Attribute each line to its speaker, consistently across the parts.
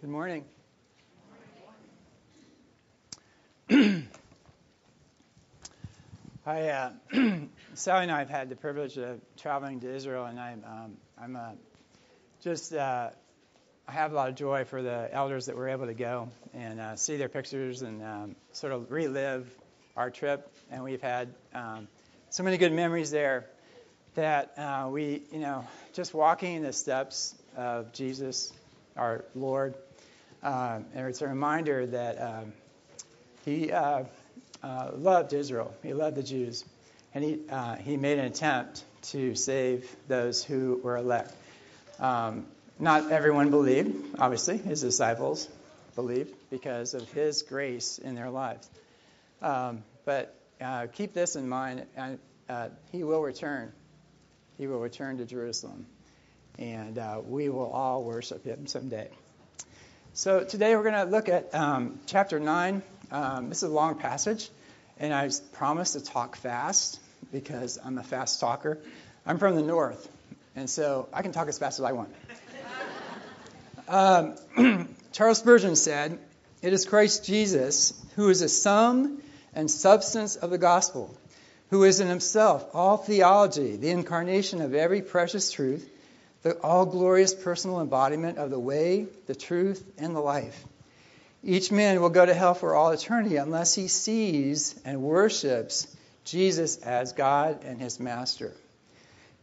Speaker 1: Good morning. I, uh, Sally and I have had the privilege of traveling to Israel, and I'm, um, I'm uh, just, uh, I have a lot of joy for the elders that were able to go and uh, see their pictures and um, sort of relive our trip. And we've had um, so many good memories there that uh, we, you know, just walking in the steps of Jesus, our Lord. Uh, and it's a reminder that um, he uh, uh, loved Israel. He loved the Jews, and he uh, he made an attempt to save those who were elect. Um, not everyone believed, obviously. His disciples believed because of his grace in their lives. Um, but uh, keep this in mind: uh, he will return. He will return to Jerusalem, and uh, we will all worship him someday. So today we're going to look at um, chapter 9. Um, this is a long passage, and I promise to talk fast because I'm a fast talker. I'm from the north, and so I can talk as fast as I want. Um, Charles Spurgeon said, It is Christ Jesus who is the sum and substance of the gospel, who is in himself all theology, the incarnation of every precious truth the all glorious personal embodiment of the way, the truth, and the life. Each man will go to hell for all eternity unless he sees and worships Jesus as God and his master.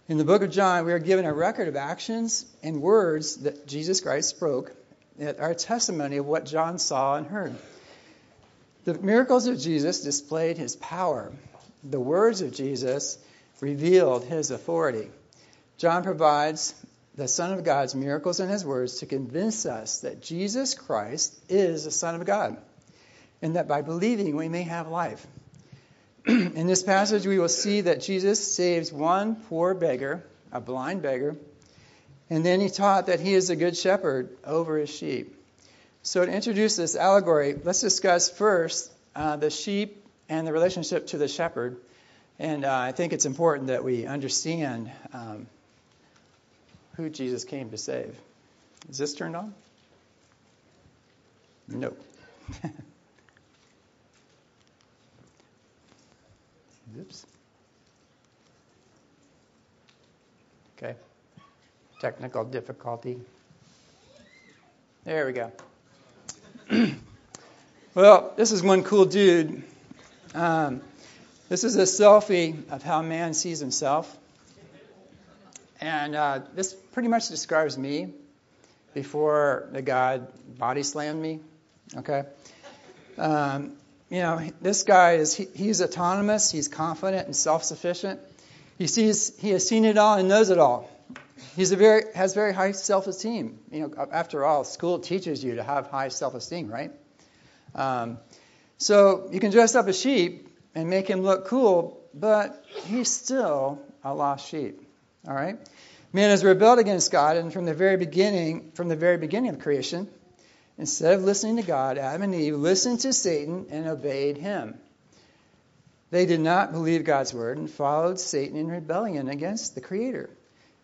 Speaker 1: In the book of John, we are given a record of actions and words that Jesus Christ spoke that are testimony of what John saw and heard. The miracles of Jesus displayed his power. The words of Jesus revealed his authority. John provides the Son of God's miracles and his words to convince us that Jesus Christ is the Son of God and that by believing we may have life. In this passage, we will see that Jesus saves one poor beggar, a blind beggar, and then he taught that he is a good shepherd over his sheep. So, to introduce this allegory, let's discuss first uh, the sheep and the relationship to the shepherd. And uh, I think it's important that we understand um, who Jesus came to save. Is this turned on? No. Oops. Okay. Technical difficulty. There we go. well, this is one cool dude. Um, this is a selfie of how man sees himself. And uh, this pretty much describes me before the God body slammed me. Okay? Um, you know, this guy is he, he's autonomous, he's confident and self-sufficient. He sees he has seen it all and knows it all. He's a very has very high self-esteem. You know, after all, school teaches you to have high self-esteem, right? Um, so you can dress up a sheep and make him look cool, but he's still a lost sheep. All right? Man has rebelled against God, and from the very beginning, from the very beginning of creation, instead of listening to God, Adam and Eve listened to Satan and obeyed him. They did not believe God's word and followed Satan in rebellion against the Creator.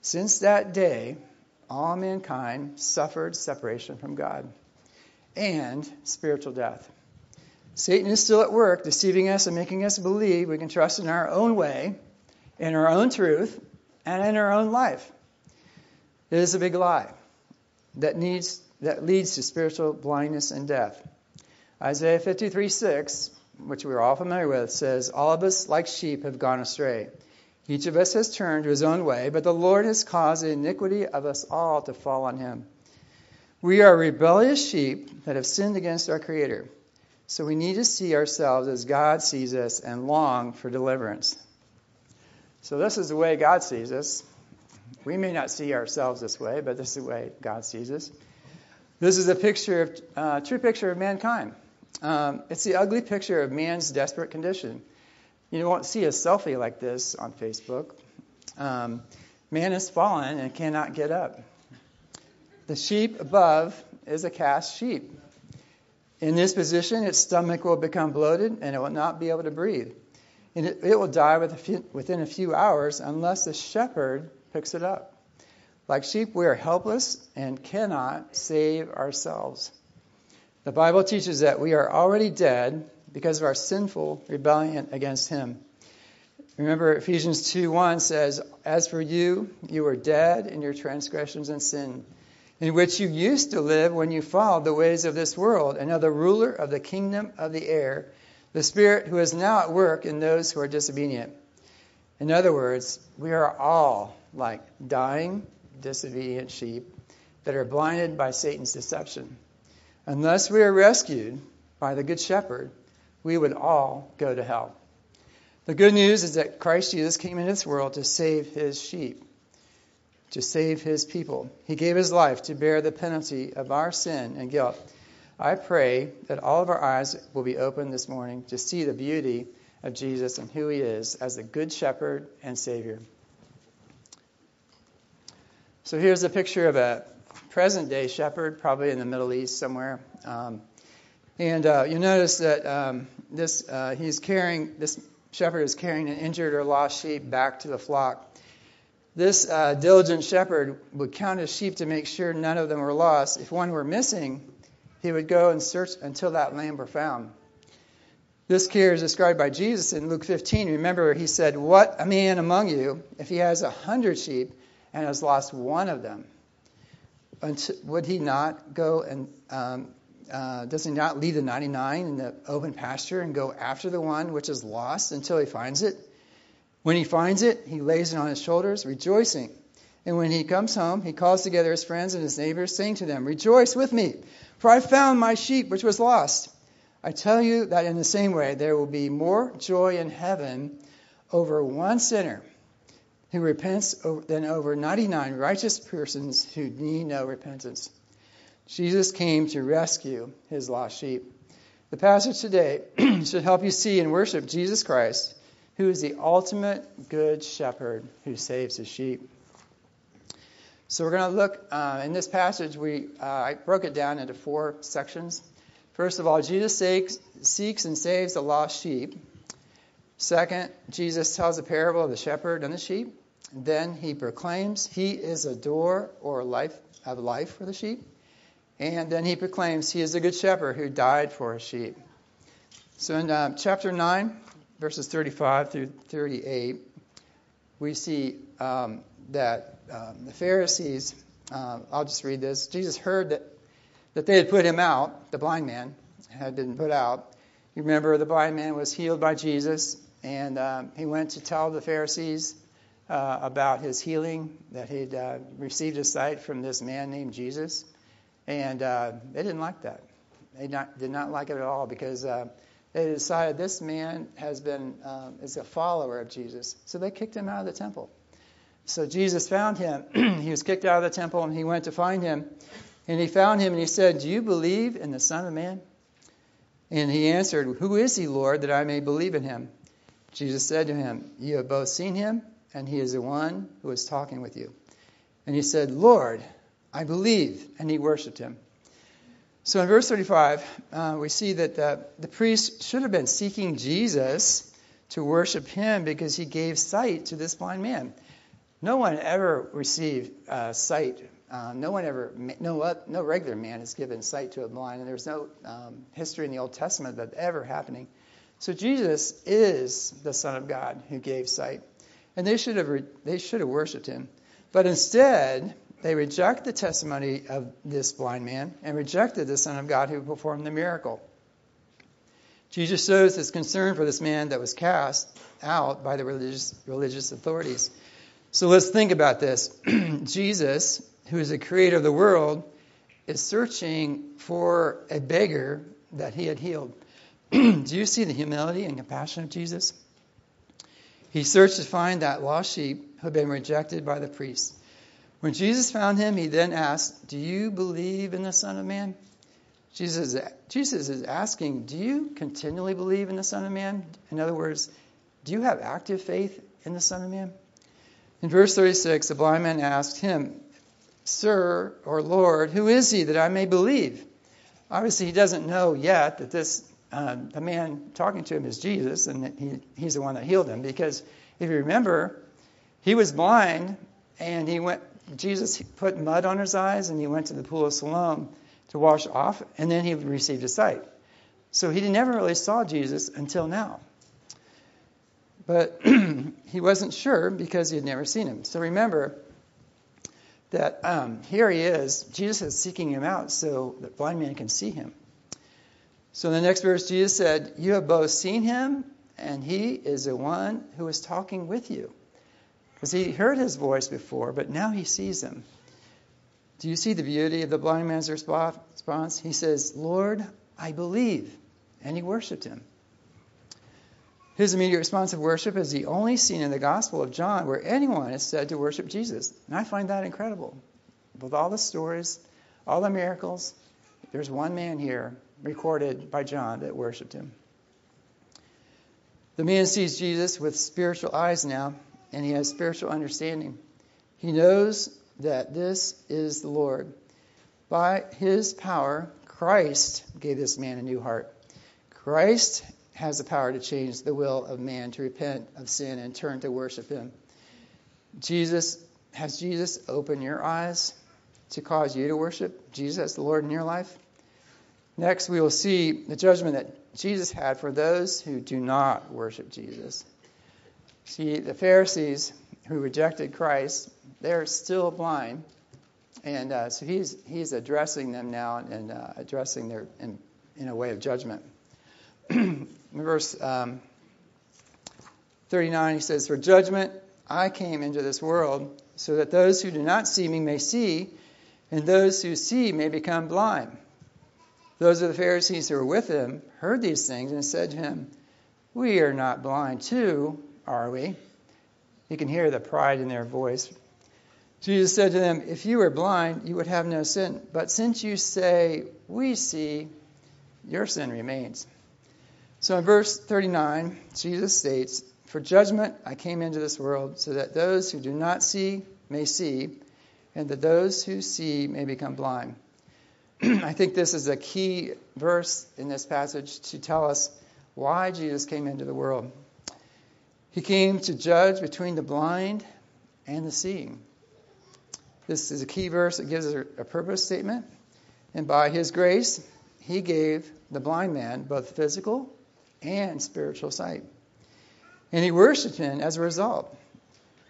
Speaker 1: Since that day, all mankind suffered separation from God and spiritual death. Satan is still at work, deceiving us and making us believe we can trust in our own way, in our own truth, and in our own life. It is a big lie that needs that leads to spiritual blindness and death. Isaiah 53 6, which we're all familiar with, says, All of us, like sheep, have gone astray. Each of us has turned to his own way, but the Lord has caused the iniquity of us all to fall on him. We are rebellious sheep that have sinned against our Creator. So we need to see ourselves as God sees us and long for deliverance. So, this is the way God sees us. We may not see ourselves this way, but this is the way God sees us. This is a picture of, uh, true picture of mankind. Um, it's the ugly picture of man's desperate condition. You won't see a selfie like this on Facebook. Um, man has fallen and cannot get up. The sheep above is a cast sheep. In this position, its stomach will become bloated and it will not be able to breathe and it, it will die within a few hours unless the shepherd picks it up. Like sheep, we are helpless and cannot save ourselves. The Bible teaches that we are already dead because of our sinful rebellion against Him. Remember, Ephesians 2 1 says, As for you, you were dead in your transgressions and sin, in which you used to live when you followed the ways of this world, and of the ruler of the kingdom of the air, the Spirit who is now at work in those who are disobedient. In other words, we are all like dying, disobedient sheep that are blinded by Satan's deception. Unless we are rescued by the Good Shepherd, we would all go to hell. The good news is that Christ Jesus came into this world to save his sheep, to save his people. He gave his life to bear the penalty of our sin and guilt. I pray that all of our eyes will be open this morning to see the beauty of Jesus and who he is as the good shepherd and savior. So here's a picture of a present day shepherd, probably in the Middle East somewhere. Um, and uh, you notice that um, this uh, he's carrying this shepherd is carrying an injured or lost sheep back to the flock. This uh, diligent shepherd would count his sheep to make sure none of them were lost. If one were missing, he would go and search until that lamb were found. This care is described by Jesus in Luke 15. Remember, he said, What a man among you, if he has a hundred sheep and has lost one of them, would he not go and um, uh, does he not leave the 99 in the open pasture and go after the one which is lost until he finds it? When he finds it, he lays it on his shoulders, rejoicing. And when he comes home, he calls together his friends and his neighbors, saying to them, Rejoice with me, for I found my sheep which was lost. I tell you that in the same way, there will be more joy in heaven over one sinner who repents than over 99 righteous persons who need no repentance. Jesus came to rescue his lost sheep. The passage today should help you see and worship Jesus Christ, who is the ultimate good shepherd who saves his sheep. So we're going to look uh, in this passage. We uh, I broke it down into four sections. First of all, Jesus seeks, seeks and saves the lost sheep. Second, Jesus tells a parable of the shepherd and the sheep. Then he proclaims he is a door or life of life for the sheep. And then he proclaims he is a good shepherd who died for his sheep. So in uh, chapter 9, verses 35 through 38, we see um, that um, the Pharisees, uh, I'll just read this. Jesus heard that that they had put him out, the blind man had been put out. You remember the blind man was healed by Jesus, and uh, he went to tell the Pharisees uh, about his healing, that he'd uh, received a sight from this man named Jesus. And uh, they didn't like that. They not, did not like it at all because uh, they decided this man has been um, is a follower of Jesus. So they kicked him out of the temple. So Jesus found him. he was kicked out of the temple, and he went to find him. And he found him and he said, Do you believe in the Son of Man? And he answered, Who is he, Lord, that I may believe in him? Jesus said to him, You have both seen him, and he is the one who is talking with you. And he said, Lord, I believe. And he worshiped him. So in verse 35, uh, we see that uh, the priest should have been seeking Jesus to worship him because he gave sight to this blind man. No one ever received uh, sight uh, no one ever, no, no regular man has given sight to a blind, and there's no um, history in the Old Testament that ever happening. So Jesus is the Son of God who gave sight, and they should have re- they should have worshipped him, but instead they reject the testimony of this blind man and rejected the Son of God who performed the miracle. Jesus shows his concern for this man that was cast out by the religious religious authorities. So let's think about this. Jesus who is the creator of the world, is searching for a beggar that he had healed. Do you see the humility and compassion of Jesus? He searched to find that lost sheep who had been rejected by the priests. When Jesus found him, he then asked, Do you believe in the Son of Man? Jesus, Jesus is asking, Do you continually believe in the Son of Man? In other words, do you have active faith in the Son of Man? In verse 36, the blind man asked him, Sir or Lord, who is he that I may believe? Obviously, he doesn't know yet that this uh, the man talking to him is Jesus and he, he's the one that healed him. Because if you remember, he was blind and he went Jesus put mud on his eyes and he went to the pool of Siloam to wash off, and then he received his sight. So he never really saw Jesus until now. But he wasn't sure because he had never seen him. So remember that um, here he is. Jesus is seeking him out so the blind man can see him. So in the next verse, Jesus said, You have both seen him, and he is the one who is talking with you. Because he heard his voice before, but now he sees him. Do you see the beauty of the blind man's response? He says, Lord, I believe. And he worshiped him. His immediate response of worship is the only scene in the Gospel of John where anyone is said to worship Jesus. And I find that incredible. With all the stories, all the miracles, there's one man here recorded by John that worshiped him. The man sees Jesus with spiritual eyes now, and he has spiritual understanding. He knows that this is the Lord. By his power, Christ gave this man a new heart. Christ has the power to change the will of man to repent of sin and turn to worship him. Jesus has Jesus opened your eyes to cause you to worship Jesus as the Lord in your life? Next, we will see the judgment that Jesus had for those who do not worship Jesus. See, the Pharisees who rejected Christ, they're still blind. And uh, so he's, he's addressing them now and uh, addressing their in, in a way of judgment. verse um, 39, he says, For judgment I came into this world, so that those who do not see me may see, and those who see may become blind. Those of the Pharisees who were with him heard these things and said to him, We are not blind too, are we? You can hear the pride in their voice. Jesus said to them, If you were blind, you would have no sin. But since you say, We see, your sin remains. So in verse 39, Jesus states, For judgment I came into this world, so that those who do not see may see, and that those who see may become blind. I think this is a key verse in this passage to tell us why Jesus came into the world. He came to judge between the blind and the seeing. This is a key verse that gives a purpose statement. And by his grace, he gave the blind man both physical and spiritual sight. And he worshiped him as a result.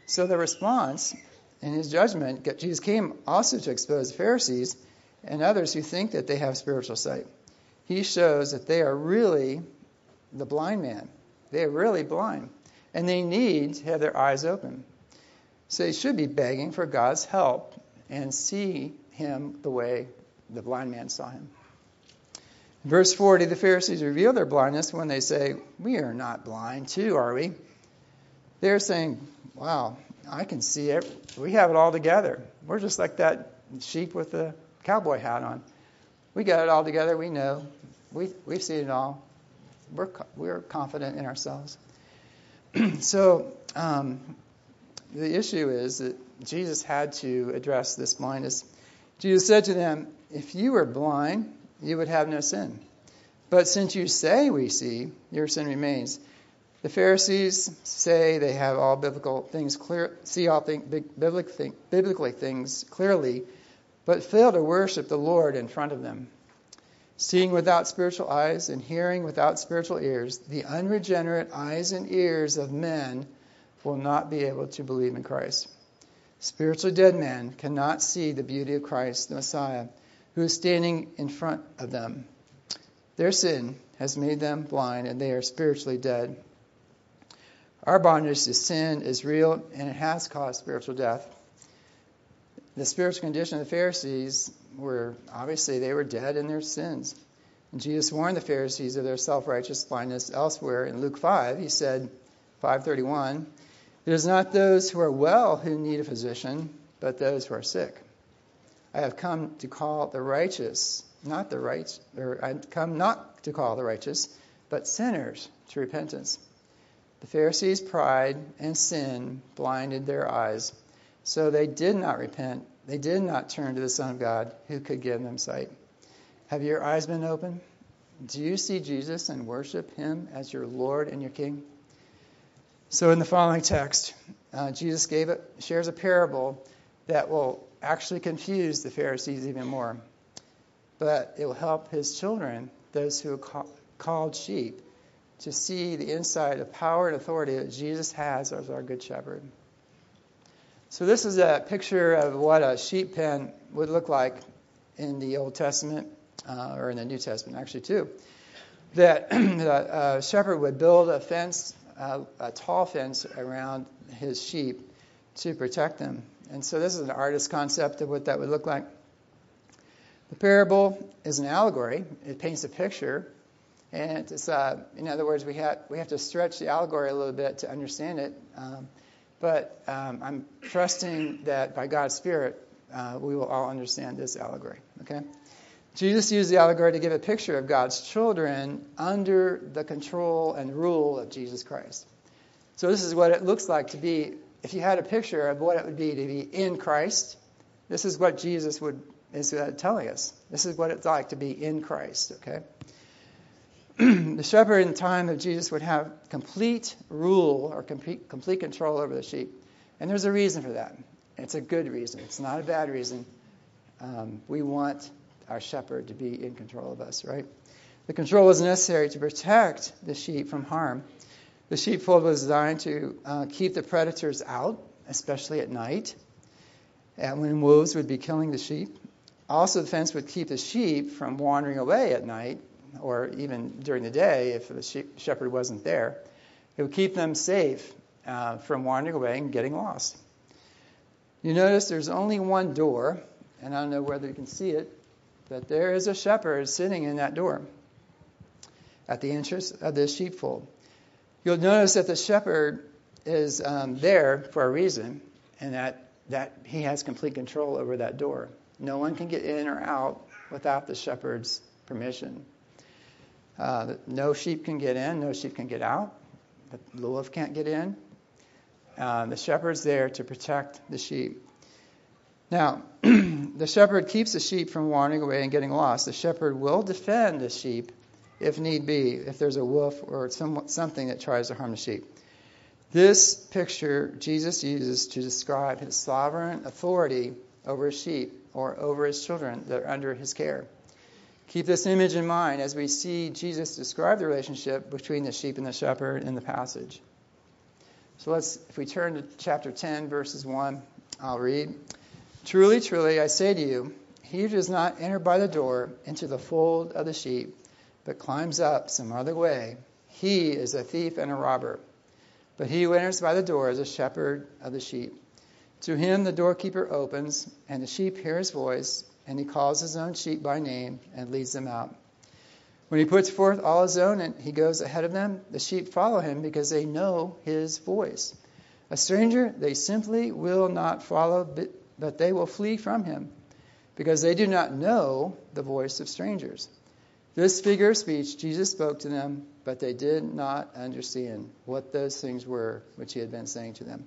Speaker 1: So the response in his judgment, Jesus came also to expose the Pharisees and others who think that they have spiritual sight. He shows that they are really the blind man. They are really blind. And they need to have their eyes open. So they should be begging for God's help and see him the way the blind man saw him. Verse 40 the Pharisees reveal their blindness when they say, We are not blind, too, are we? They're saying, Wow, I can see it. We have it all together. We're just like that sheep with the cowboy hat on. We got it all together. We know. We, we've seen it all. We're, we're confident in ourselves. so um, the issue is that Jesus had to address this blindness. Jesus said to them, If you were blind, you would have no sin. But since you say we see, your sin remains. The Pharisees say they have all biblical things clear, see all thing, biblically, biblically things clearly, but fail to worship the Lord in front of them. Seeing without spiritual eyes and hearing without spiritual ears, the unregenerate eyes and ears of men will not be able to believe in Christ. Spiritually dead men cannot see the beauty of Christ, the Messiah, who is standing in front of them. Their sin has made them blind, and they are spiritually dead. Our bondage to sin is real, and it has caused spiritual death. The spiritual condition of the Pharisees were obviously they were dead in their sins. And Jesus warned the Pharisees of their self-righteous blindness elsewhere in Luke 5. He said, 531, It is not those who are well who need a physician, but those who are sick. I have come to call the righteous, not the right, or I come not to call the righteous, but sinners to repentance. The Pharisees' pride and sin blinded their eyes, so they did not repent. They did not turn to the Son of God who could give them sight. Have your eyes been open? Do you see Jesus and worship him as your Lord and your King? So, in the following text, uh, Jesus gave it, shares a parable that will actually confuse the Pharisees even more. But it will help his children, those who are called sheep, to see the inside of power and authority that Jesus has as our good shepherd. So, this is a picture of what a sheep pen would look like in the Old Testament, uh, or in the New Testament, actually, too. That a shepherd would build a fence, uh, a tall fence around his sheep to protect them. And so, this is an artist's concept of what that would look like. The parable is an allegory, it paints a picture. And it's, uh, in other words, we have, we have to stretch the allegory a little bit to understand it. Um, but um, I'm trusting that by God's Spirit, uh, we will all understand this allegory. Okay? Jesus used the allegory to give a picture of God's children under the control and rule of Jesus Christ. So this is what it looks like to be. If you had a picture of what it would be to be in Christ, this is what Jesus would is uh, telling us. This is what it's like to be in Christ. Okay. the shepherd in the time of Jesus would have complete rule or complete, complete control over the sheep. And there's a reason for that. It's a good reason. It's not a bad reason. Um, we want our shepherd to be in control of us, right? The control is necessary to protect the sheep from harm. The sheepfold was designed to uh, keep the predators out, especially at night, and when wolves would be killing the sheep. Also, the fence would keep the sheep from wandering away at night or even during the day if the sheep, shepherd wasn't there. It would keep them safe uh, from wandering away and getting lost. You notice there's only one door, and I don't know whether you can see it, but there is a shepherd sitting in that door at the entrance of the sheepfold. You'll notice that the shepherd is um, there for a reason, and that, that he has complete control over that door. No one can get in or out without the shepherd's permission. Uh, no sheep can get in, no sheep can get out. The wolf can't get in. Uh, the shepherd's there to protect the sheep. Now, the shepherd keeps the sheep from wandering away and getting lost. The shepherd will defend the sheep if need be, if there's a wolf or some, something that tries to harm the sheep. This picture Jesus uses to describe his sovereign authority over his sheep or over his children that are under his care. Keep this image in mind as we see Jesus describe the relationship between the sheep and the shepherd in the passage. So let's, if we turn to chapter 10, verses 1, I'll read. Truly, truly, I say to you, he who does not enter by the door into the fold of the sheep, but climbs up some other way, he is a thief and a robber. But he who enters by the door is a shepherd of the sheep. To him the doorkeeper opens, and the sheep hear his voice and he calls his own sheep by name and leads them out. When he puts forth all his own and he goes ahead of them, the sheep follow him because they know his voice. A stranger they simply will not follow, but they will flee from him because they do not know the voice of strangers. This figure of speech Jesus spoke to them, but they did not understand what those things were which he had been saying to them.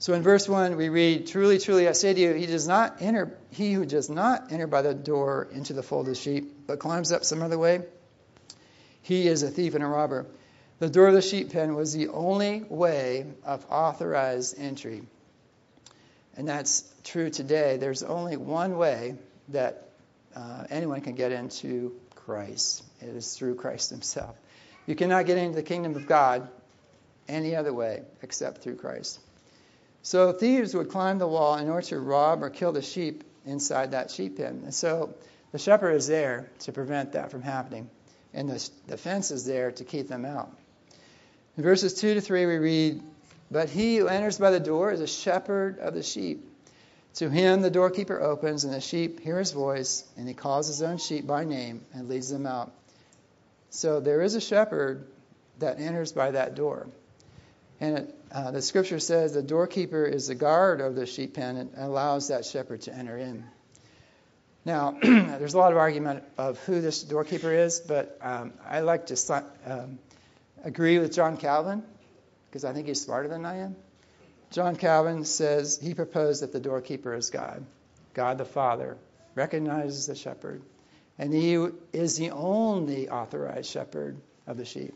Speaker 1: So in verse 1, we read, Truly, truly, I say to you, he does not enter, he who does not enter by the door into the fold of sheep, but climbs up some other way, he is a thief and a robber. The door of the sheep pen was the only way of authorized entry. And that's true today. There's only one way that uh, anyone can get into Christ. It is through Christ himself. You cannot get into the kingdom of God any other way except through Christ. So thieves would climb the wall in order to rob or kill the sheep inside that sheep pen. And so the shepherd is there to prevent that from happening, and the, the fence is there to keep them out. In verses 2 to 3, we read, But he who enters by the door is a shepherd of the sheep. To him the doorkeeper opens, and the sheep hear his voice, and he calls his own sheep by name and leads them out. So there is a shepherd that enters by that door. And it, uh, the scripture says the doorkeeper is the guard of the sheep pen and allows that shepherd to enter in. Now, there's a lot of argument of who this doorkeeper is, but um, I like to um, agree with John Calvin because I think he's smarter than I am. John Calvin says he proposed that the doorkeeper is God, God the Father, recognizes the shepherd, and he is the only authorized shepherd of the sheep.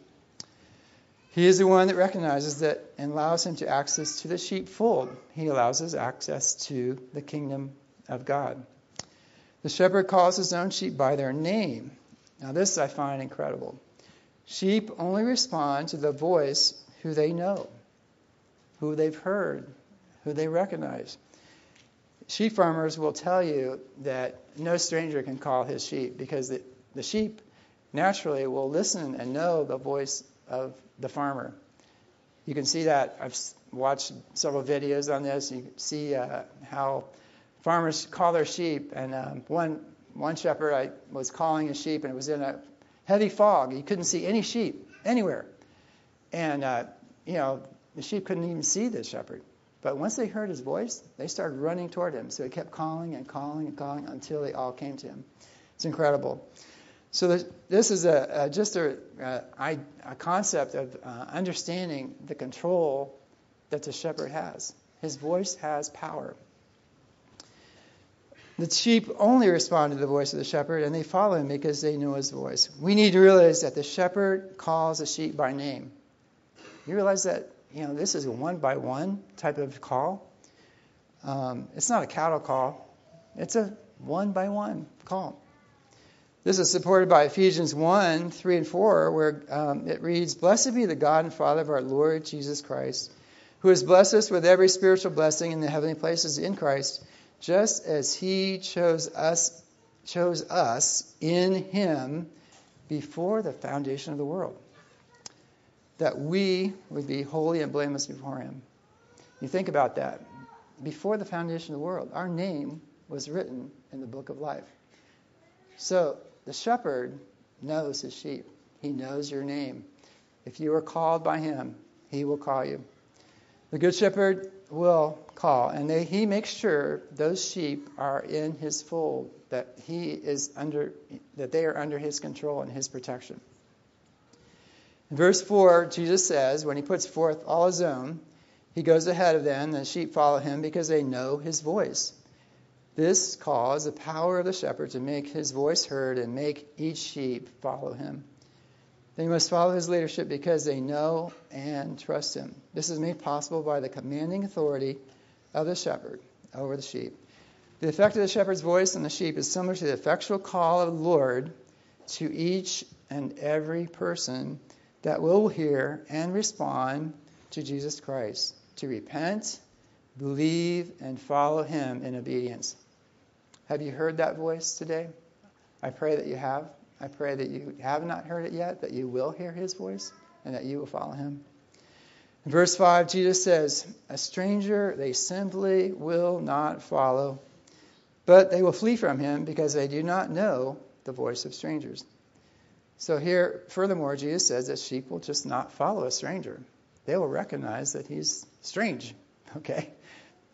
Speaker 1: He is the one that recognizes that and allows him to access to the sheepfold. He allows us access to the kingdom of God. The shepherd calls his own sheep by their name. Now, this I find incredible. Sheep only respond to the voice who they know, who they've heard, who they recognize. Sheep farmers will tell you that no stranger can call his sheep because the, the sheep naturally will listen and know the voice of the farmer. You can see that. I've watched several videos on this. You see uh, how farmers call their sheep. And um, one one shepherd I was calling his sheep, and it was in a heavy fog. You couldn't see any sheep anywhere, and uh, you know the sheep couldn't even see the shepherd. But once they heard his voice, they started running toward him. So he kept calling and calling and calling until they all came to him. It's incredible. So this is a, a just a, a, a, concept of uh, understanding the control that the shepherd has. His voice has power. The sheep only respond to the voice of the shepherd, and they follow him because they know his voice. We need to realize that the shepherd calls the sheep by name. You realize that you know this is a one by one type of call. Um, it's not a cattle call; it's a one by one call. This is supported by Ephesians 1 3 and 4, where um, it reads, Blessed be the God and Father of our Lord Jesus Christ, who has blessed us with every spiritual blessing in the heavenly places in Christ just as he chose us chose us in him before the foundation of the world that we would be holy and blameless before him. You think about that. Before the foundation of the world our name was written in the book of life. So the shepherd knows his sheep. He knows your name. If you are called by him he will call you. The good shepherd will call, and they, he makes sure those sheep are in his fold, that he is under, that they are under his control and his protection. Verse 4, Jesus says, when he puts forth all his own, he goes ahead of them, and the sheep follow him because they know his voice. This is the power of the shepherd to make his voice heard and make each sheep follow him. They must follow his leadership because they know and trust him. This is made possible by the commanding authority of the shepherd over the sheep. The effect of the shepherd's voice on the sheep is similar to the effectual call of the Lord to each and every person that will hear and respond to Jesus Christ, to repent, believe, and follow him in obedience. Have you heard that voice today? I pray that you have. I pray that you have not heard it yet, that you will hear his voice and that you will follow him. In verse 5, Jesus says, A stranger they simply will not follow, but they will flee from him because they do not know the voice of strangers. So here, furthermore, Jesus says that sheep will just not follow a stranger. They will recognize that he's strange. Okay?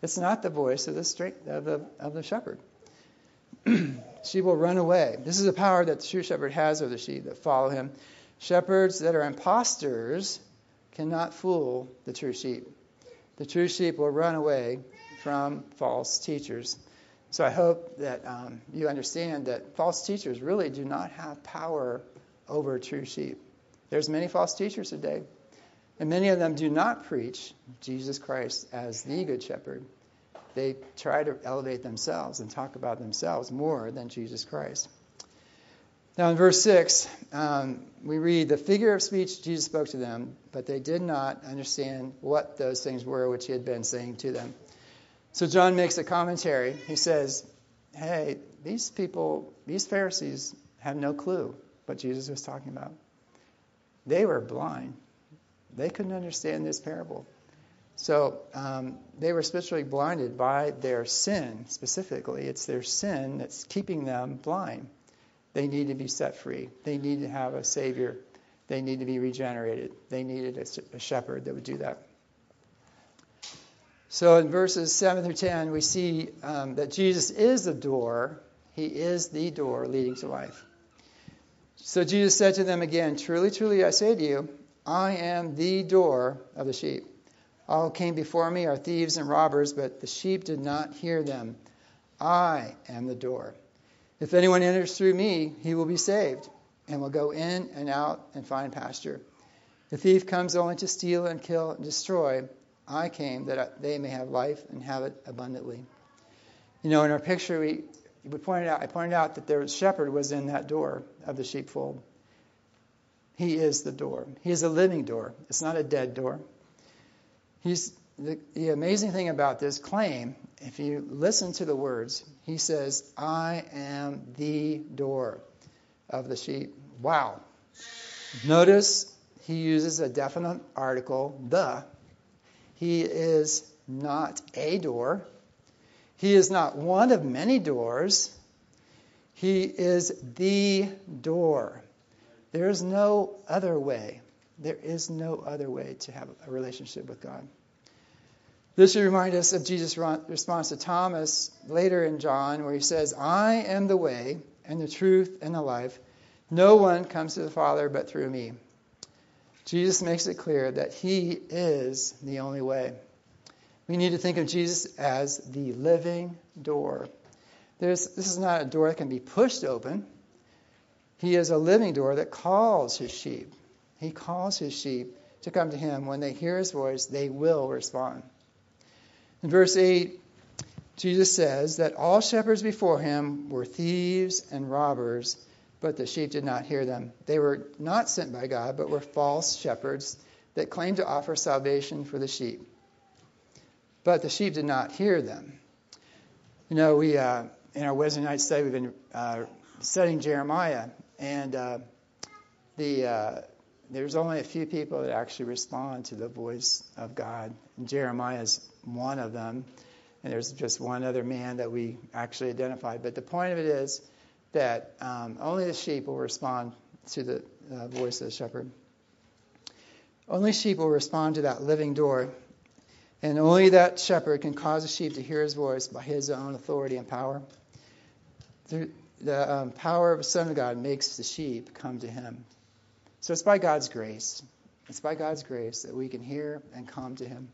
Speaker 1: It's not the voice of the, stra- of the, of the shepherd. she will run away. This is a power that the true shepherd has over the sheep that follow him. Shepherds that are impostors cannot fool the true sheep. The true sheep will run away from false teachers. So I hope that um, you understand that false teachers really do not have power over true sheep. There's many false teachers today, and many of them do not preach Jesus Christ as the good shepherd they try to elevate themselves and talk about themselves more than Jesus Christ. Now, in verse 6, um, we read, The figure of speech Jesus spoke to them, but they did not understand what those things were which he had been saying to them. So, John makes a commentary. He says, Hey, these people, these Pharisees, have no clue what Jesus was talking about. They were blind, they couldn't understand this parable. So um, they were spiritually blinded by their sin, specifically. It's their sin that's keeping them blind. They need to be set free. They need to have a Savior. They need to be regenerated. They needed a, a shepherd that would do that. So in verses 7 through 10, we see um, that Jesus is the door. He is the door leading to life. So Jesus said to them again, Truly, truly, I say to you, I am the door of the sheep. All who came before me are thieves and robbers, but the sheep did not hear them. I am the door. If anyone enters through me, he will be saved, and will go in and out and find pasture. The thief comes only to steal and kill and destroy. I came that they may have life and have it abundantly. You know, in our picture, we, we pointed out, I pointed out that the shepherd was in that door of the sheepfold. He is the door. He is a living door. It's not a dead door. He's the, the amazing thing about this claim, if you listen to the words, he says, I am the door of the sheep. Wow. Notice he uses a definite article, the. He is not a door. He is not one of many doors. He is the door. There is no other way. There is no other way to have a relationship with God. This should remind us of Jesus' response to Thomas later in John, where he says, I am the way and the truth and the life. No one comes to the Father but through me. Jesus makes it clear that he is the only way. We need to think of Jesus as the living door. There's, this is not a door that can be pushed open. He is a living door that calls his sheep. He calls his sheep to come to him. When they hear his voice, they will respond. In verse 8, Jesus says that all shepherds before him were thieves and robbers, but the sheep did not hear them. They were not sent by God, but were false shepherds that claimed to offer salvation for the sheep but the sheep did not hear them. You know, we uh, in our Wednesday night study we've been uh, studying Jeremiah, and uh, the uh, there's only a few people that actually respond to the voice of God. And Jeremiah is one of them, and there's just one other man that we actually identified. But the point of it is that um, only the sheep will respond to the uh, voice of the shepherd. Only sheep will respond to that living door and only that shepherd can cause a sheep to hear his voice by his own authority and power. The, the um, power of the Son of God makes the sheep come to him. So it's by God's grace. It's by God's grace that we can hear and come to him.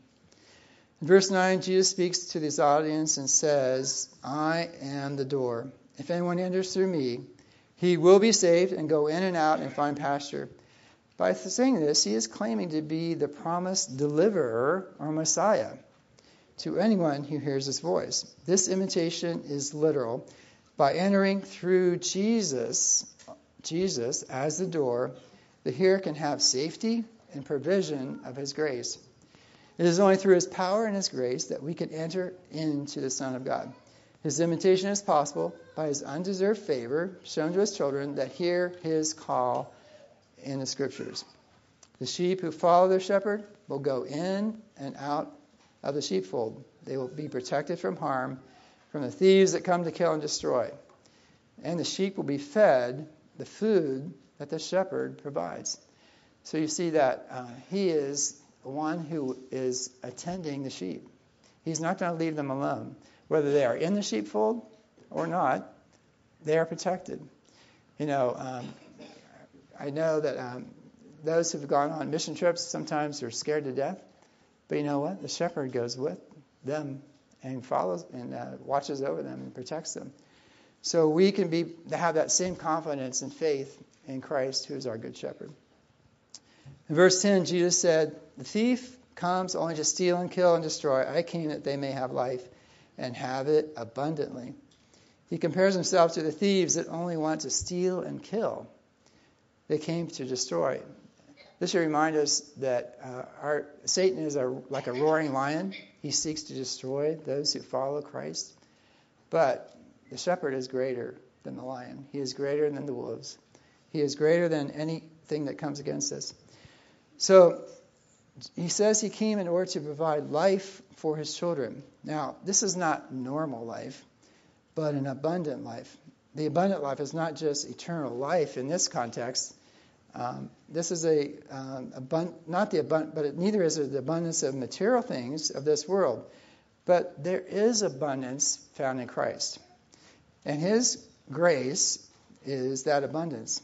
Speaker 1: In verse 9, Jesus speaks to this audience and says, I am the door. If anyone enters through me, he will be saved and go in and out and find pasture. By saying this, he is claiming to be the promised deliverer or Messiah to anyone who hears his voice. This imitation is literal. By entering through Jesus, Jesus as the door, the hearer can have safety and provision of his grace. It is only through his power and his grace that we can enter into the Son of God. His imitation is possible by his undeserved favor shown to his children that hear his call in the scriptures. The sheep who follow their shepherd will go in and out of the sheepfold. They will be protected from harm, from the thieves that come to kill and destroy. And the sheep will be fed the food that the shepherd provides. So you see that uh, he is one who is attending the sheep. He's not going to leave them alone. Whether they are in the sheepfold or not, they are protected. You know, um, I know that um, those who've gone on mission trips sometimes are scared to death, but you know what? The shepherd goes with them and follows and uh, watches over them and protects them. So we can be have that same confidence and faith in Christ, who is our good shepherd. In verse 10, Jesus said, "The thief comes only to steal and kill and destroy. I came that they may have life and have it abundantly." He compares himself to the thieves that only want to steal and kill. They came to destroy. This should remind us that uh, our, Satan is a, like a roaring lion. He seeks to destroy those who follow Christ. But the shepherd is greater than the lion. He is greater than the wolves. He is greater than anything that comes against us. So he says he came in order to provide life for his children. Now, this is not normal life, but an abundant life the abundant life is not just eternal life in this context. Um, this is a um, abund- not the abundant, but it, neither is it the abundance of material things of this world. But there is abundance found in Christ, and His grace is that abundance.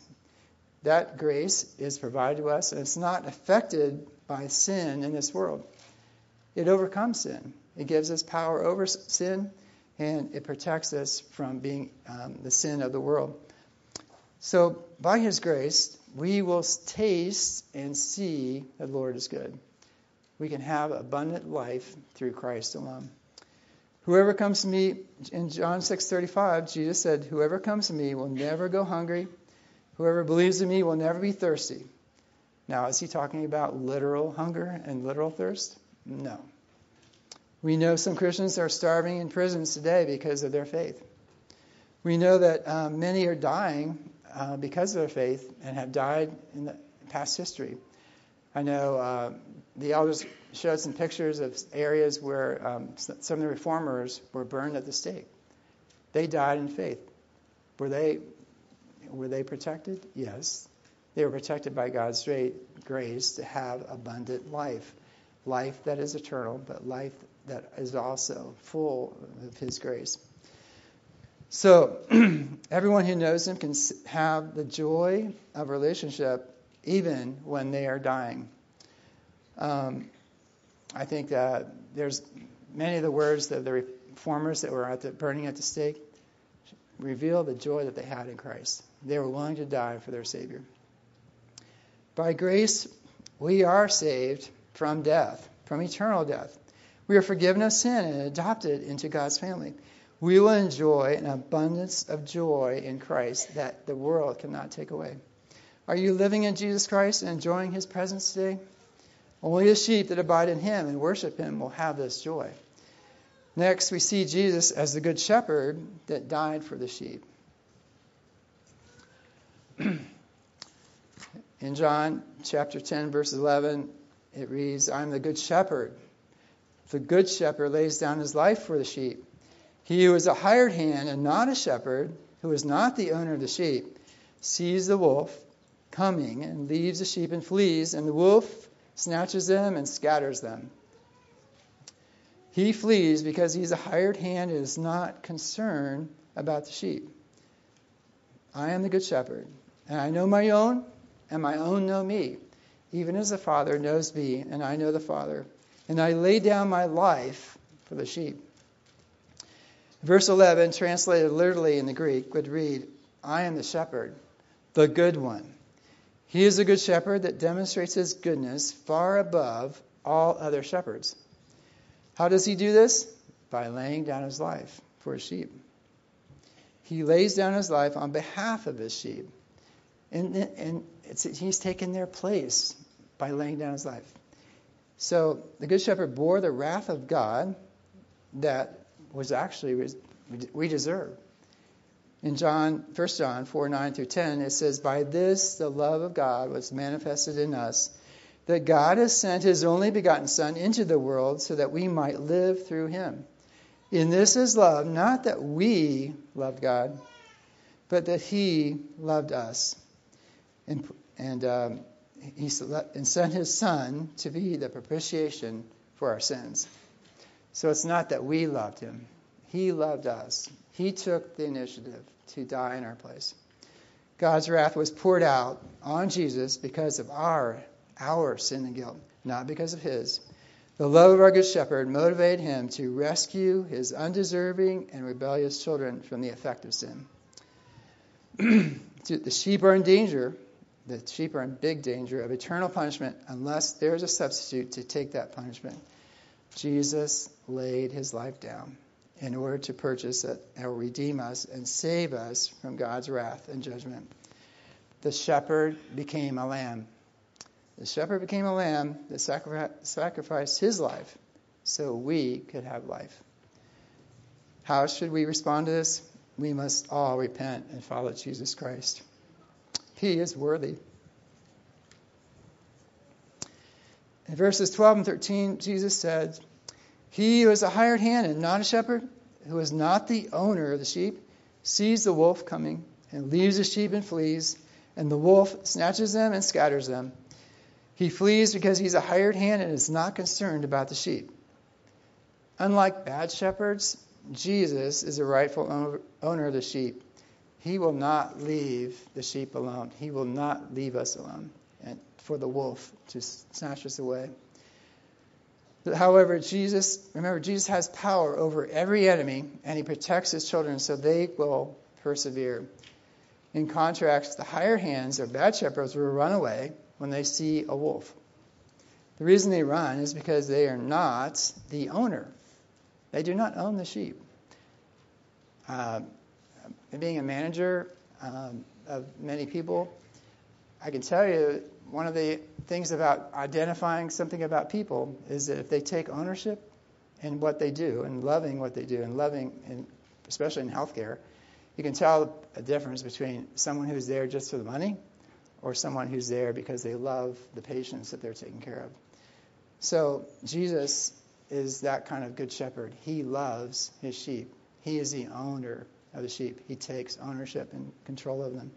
Speaker 1: That grace is provided to us, and it's not affected by sin in this world. It overcomes sin. It gives us power over sin and it protects us from being um, the sin of the world. So, by His grace, we will taste and see that the Lord is good. We can have abundant life through Christ alone. Whoever comes to me, in John 6:35, Jesus said, "Whoever comes to me will never go hungry. Whoever believes in me will never be thirsty." Now, is he talking about literal hunger and literal thirst? No. We know some Christians are starving in prisons today because of their faith. We know that um, many are dying uh, because of their faith and have died in the past history. I know uh, the elders showed some pictures of areas where um, some of the reformers were burned at the stake. They died in faith. Were they were they protected? Yes. They were protected by God's great grace to have abundant life. Life that is eternal, but life that is also full of His grace. So, everyone who knows Him can have the joy of relationship even when they are dying. Um, I think that there's many of the words that the reformers that were at the burning at the stake reveal the joy that they had in Christ. They were willing to die for their Savior. By grace, we are saved from death, from eternal death. We are forgiven of sin and adopted into God's family. We will enjoy an abundance of joy in Christ that the world cannot take away. Are you living in Jesus Christ and enjoying his presence today? Only the sheep that abide in him and worship him will have this joy. Next, we see Jesus as the good shepherd that died for the sheep. in John chapter 10, verse 11, it reads, I am the good shepherd. The good shepherd lays down his life for the sheep. He who is a hired hand and not a shepherd, who is not the owner of the sheep, sees the wolf coming and leaves the sheep and flees, and the wolf snatches them and scatters them. He flees because he's a hired hand and is not concerned about the sheep. I am the good shepherd, and I know my own, and my own know me, even as the Father knows me, and I know the Father. And I lay down my life for the sheep. Verse 11, translated literally in the Greek, would read, I am the shepherd, the good one. He is a good shepherd that demonstrates his goodness far above all other shepherds. How does he do this? By laying down his life for his sheep. He lays down his life on behalf of his sheep. And, and he's taken their place by laying down his life. So the Good Shepherd bore the wrath of God that was actually we deserve. In John, 1 John 4 9 through 10, it says, By this the love of God was manifested in us, that God has sent his only begotten Son into the world so that we might live through him. In this is love, not that we loved God, but that he loved us. And, and um, he and sent his Son to be the propitiation for our sins. So it's not that we loved him, he loved us. He took the initiative to die in our place. God's wrath was poured out on Jesus because of our our sin and guilt, not because of his. The love of our good shepherd motivated him to rescue his undeserving and rebellious children from the effect of sin. the sheep are in danger. The sheep are in big danger of eternal punishment unless there's a substitute to take that punishment. Jesus laid his life down in order to purchase it or redeem us and save us from God's wrath and judgment. The shepherd became a lamb. The shepherd became a lamb that sacrificed his life so we could have life. How should we respond to this? We must all repent and follow Jesus Christ. He is worthy. In verses 12 and 13, Jesus said, he who is a hired hand and not a shepherd, who is not the owner of the sheep, sees the wolf coming and leaves the sheep and flees, and the wolf snatches them and scatters them. He flees because he's a hired hand and is not concerned about the sheep. Unlike bad shepherds, Jesus is a rightful owner of the sheep. He will not leave the sheep alone. He will not leave us alone and for the wolf to snatch us away. However, Jesus, remember, Jesus has power over every enemy, and he protects his children so they will persevere. In contrast, the higher hands or bad shepherds will run away when they see a wolf. The reason they run is because they are not the owner. They do not own the sheep. Uh, being a manager um, of many people, I can tell you one of the things about identifying something about people is that if they take ownership in what they do and loving what they do and loving, in, especially in healthcare, you can tell a difference between someone who's there just for the money or someone who's there because they love the patients that they're taking care of. So Jesus is that kind of good shepherd. He loves his sheep. He is the owner of the sheep. He takes ownership and control of them.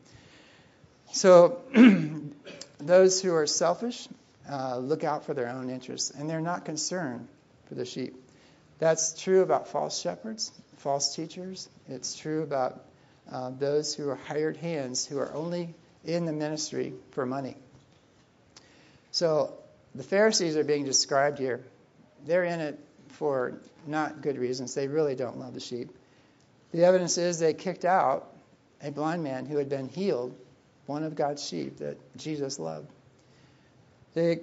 Speaker 1: So those who are selfish uh, look out for their own interests, and they're not concerned for the sheep. That's true about false shepherds, false teachers. It's true about uh, those who are hired hands who are only in the ministry for money. So the Pharisees are being described here. They're in it for not good reasons. They really don't love the sheep. The evidence is they kicked out a blind man who had been healed, one of God's sheep that Jesus loved. They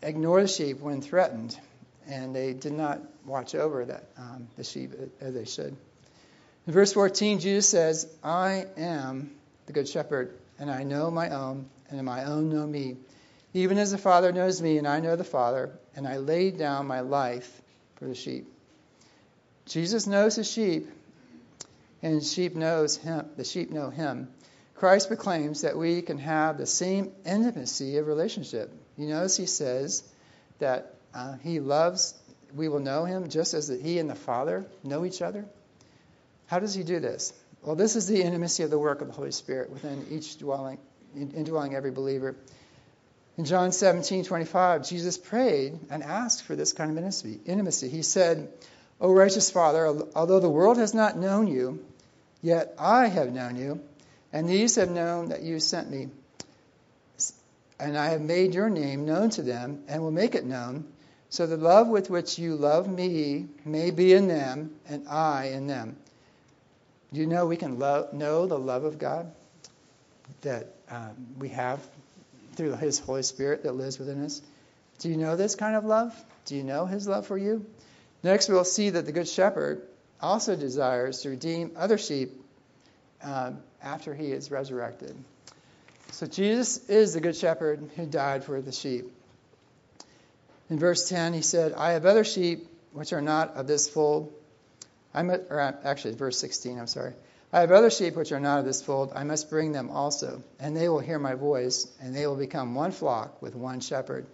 Speaker 1: ignored the sheep when threatened, and they did not watch over that um, the sheep as they should. In verse 14, Jesus says, I am the good shepherd, and I know my own, and my own know me. Even as the Father knows me, and I know the Father, and I lay down my life for the sheep. Jesus knows his sheep, and sheep knows him, the sheep know him. Christ proclaims that we can have the same intimacy of relationship. You notice he says that uh, he loves, we will know him just as he and the Father know each other. How does he do this? Well, this is the intimacy of the work of the Holy Spirit within each dwelling, indwelling every believer. In John 17, 25, Jesus prayed and asked for this kind of intimacy. He said, O righteous Father, although the world has not known you, Yet I have known you, and these have known that you sent me. And I have made your name known to them, and will make it known, so the love with which you love me may be in them, and I in them. Do you know we can love, know the love of God that um, we have through His Holy Spirit that lives within us? Do you know this kind of love? Do you know His love for you? Next, we'll see that the Good Shepherd also desires to redeem other sheep um, after he is resurrected. So Jesus is the good shepherd who died for the sheep. In verse 10, he said, I have other sheep which are not of this fold. I must, or actually, verse 16, I'm sorry. I have other sheep which are not of this fold. I must bring them also, and they will hear my voice, and they will become one flock with one shepherd.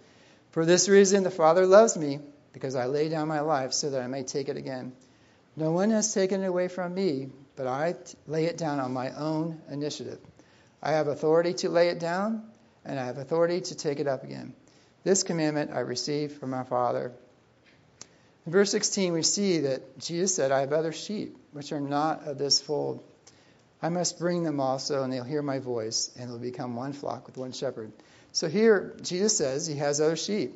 Speaker 1: For this reason, the Father loves me, because I lay down my life so that I may take it again. No one has taken it away from me, but I lay it down on my own initiative. I have authority to lay it down, and I have authority to take it up again. This commandment I received from my Father. In verse 16, we see that Jesus said, I have other sheep, which are not of this fold. I must bring them also, and they'll hear my voice, and they'll become one flock with one shepherd. So here, Jesus says he has other sheep,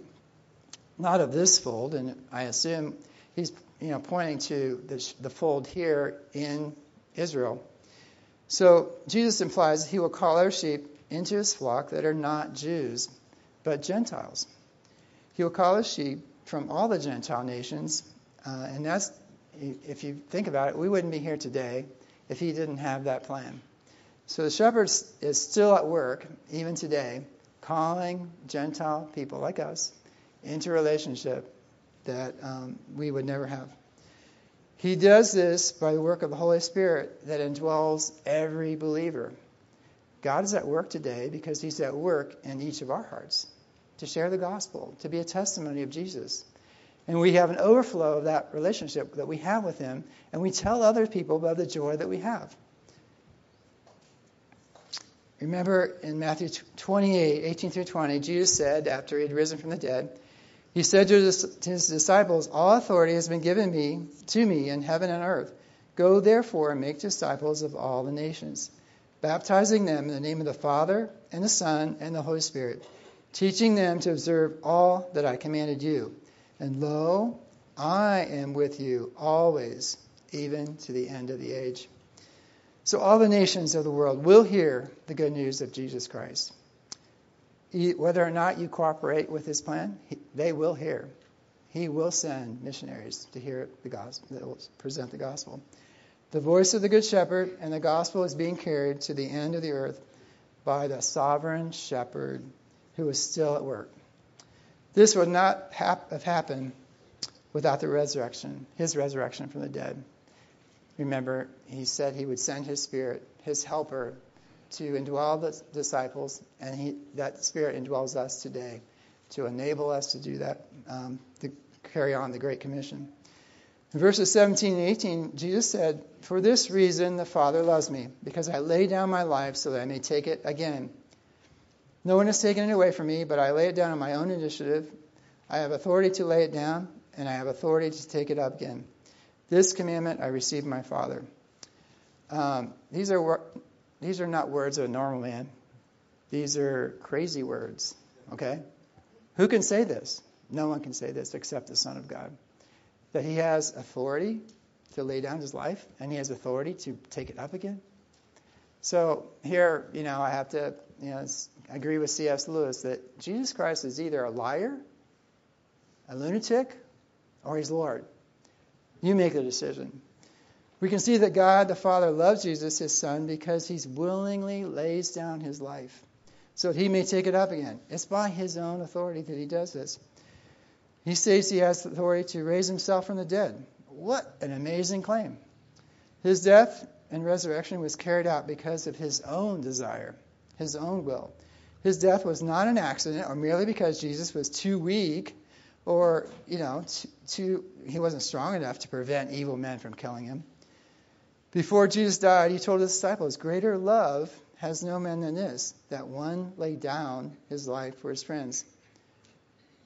Speaker 1: not of this fold, and I assume he's you know, pointing to the, the fold here in Israel. So Jesus implies he will call our sheep into his flock that are not Jews, but Gentiles. He will call his sheep from all the Gentile nations, uh, and that's, if you think about it, we wouldn't be here today if he didn't have that plan. So the shepherd is still at work, even today, calling Gentile people like us into relationship that um, we would never have. He does this by the work of the Holy Spirit that indwells every believer. God is at work today because He's at work in each of our hearts to share the gospel, to be a testimony of Jesus. And we have an overflow of that relationship that we have with Him, and we tell other people about the joy that we have. Remember in Matthew 28, 18 through 20, Jesus said, after he had risen from the dead, he said to his disciples, All authority has been given me to me in heaven and earth. Go therefore and make disciples of all the nations, baptizing them in the name of the Father and the Son and the Holy Spirit, teaching them to observe all that I commanded you. And lo, I am with you always, even to the end of the age. So all the nations of the world will hear the good news of Jesus Christ. Whether or not you cooperate with his plan, they will hear. He will send missionaries to hear the gospel, that will present the gospel. The voice of the Good Shepherd and the gospel is being carried to the end of the earth by the sovereign shepherd who is still at work. This would not have happened without the resurrection, his resurrection from the dead. Remember, he said he would send his spirit, his helper, to indwell the disciples, and he, that spirit indwells us today to enable us to do that, um, to carry on the Great Commission. In verses 17 and 18, Jesus said, For this reason the Father loves me, because I lay down my life so that I may take it again. No one has taken it away from me, but I lay it down on my own initiative. I have authority to lay it down, and I have authority to take it up again. This commandment I received my Father. Um, these are these are not words of a normal man. These are crazy words. Okay, who can say this? No one can say this except the Son of God. That He has authority to lay down His life, and He has authority to take it up again. So here, you know, I have to, you know, agree with C.S. Lewis that Jesus Christ is either a liar, a lunatic, or He's Lord. You make the decision. We can see that God the Father loves Jesus, his Son, because he willingly lays down his life so that he may take it up again. It's by his own authority that he does this. He states he has authority to raise himself from the dead. What an amazing claim. His death and resurrection was carried out because of his own desire, his own will. His death was not an accident or merely because Jesus was too weak or, you know, too, too, he wasn't strong enough to prevent evil men from killing him. Before Jesus died, he told his disciples, Greater love has no man than this, that one lay down his life for his friends.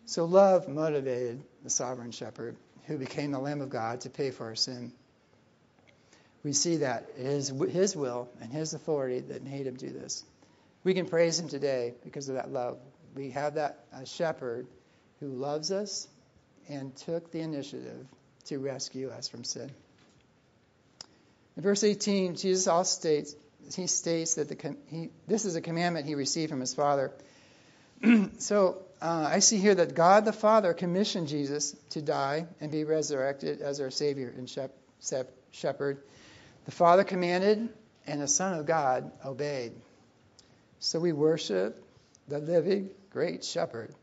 Speaker 1: So love motivated the sovereign shepherd who became the Lamb of God to pay for our sin. We see that it is his will and his authority that made him do this. We can praise him today because of that love. We have that shepherd who loves us and took the initiative to rescue us from sin. In verse 18, Jesus also states, he states that the, he, this is a commandment he received from his Father. so uh, I see here that God the Father commissioned Jesus to die and be resurrected as our Savior and shep, shep, shepherd. The Father commanded, and the Son of God obeyed. So we worship the living great shepherd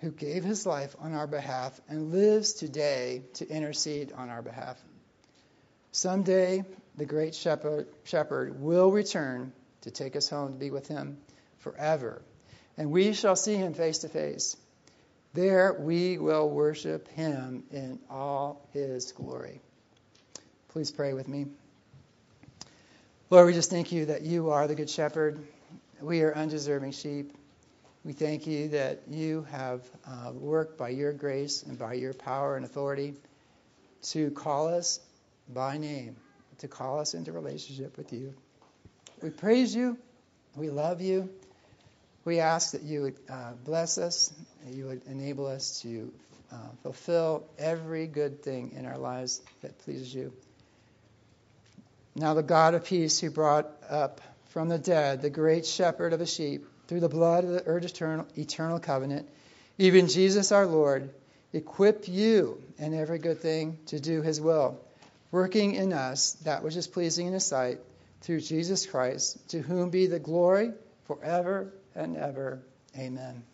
Speaker 1: who gave his life on our behalf and lives today to intercede on our behalf. Someday, the great shepherd, shepherd will return to take us home to be with him forever, and we shall see him face to face. There we will worship him in all his glory. Please pray with me. Lord, we just thank you that you are the good shepherd. We are undeserving sheep. We thank you that you have uh, worked by your grace and by your power and authority to call us by name, to call us into relationship with you. We praise you. We love you. We ask that you would uh, bless us, that you would enable us to uh, fulfill every good thing in our lives that pleases you. Now, the God of peace who brought up from the dead the great shepherd of the sheep, through the blood of the eternal, eternal covenant, even Jesus our Lord, equip you in every good thing to do his will, working in us that which is pleasing in his sight, through Jesus Christ, to whom be the glory forever and ever. Amen.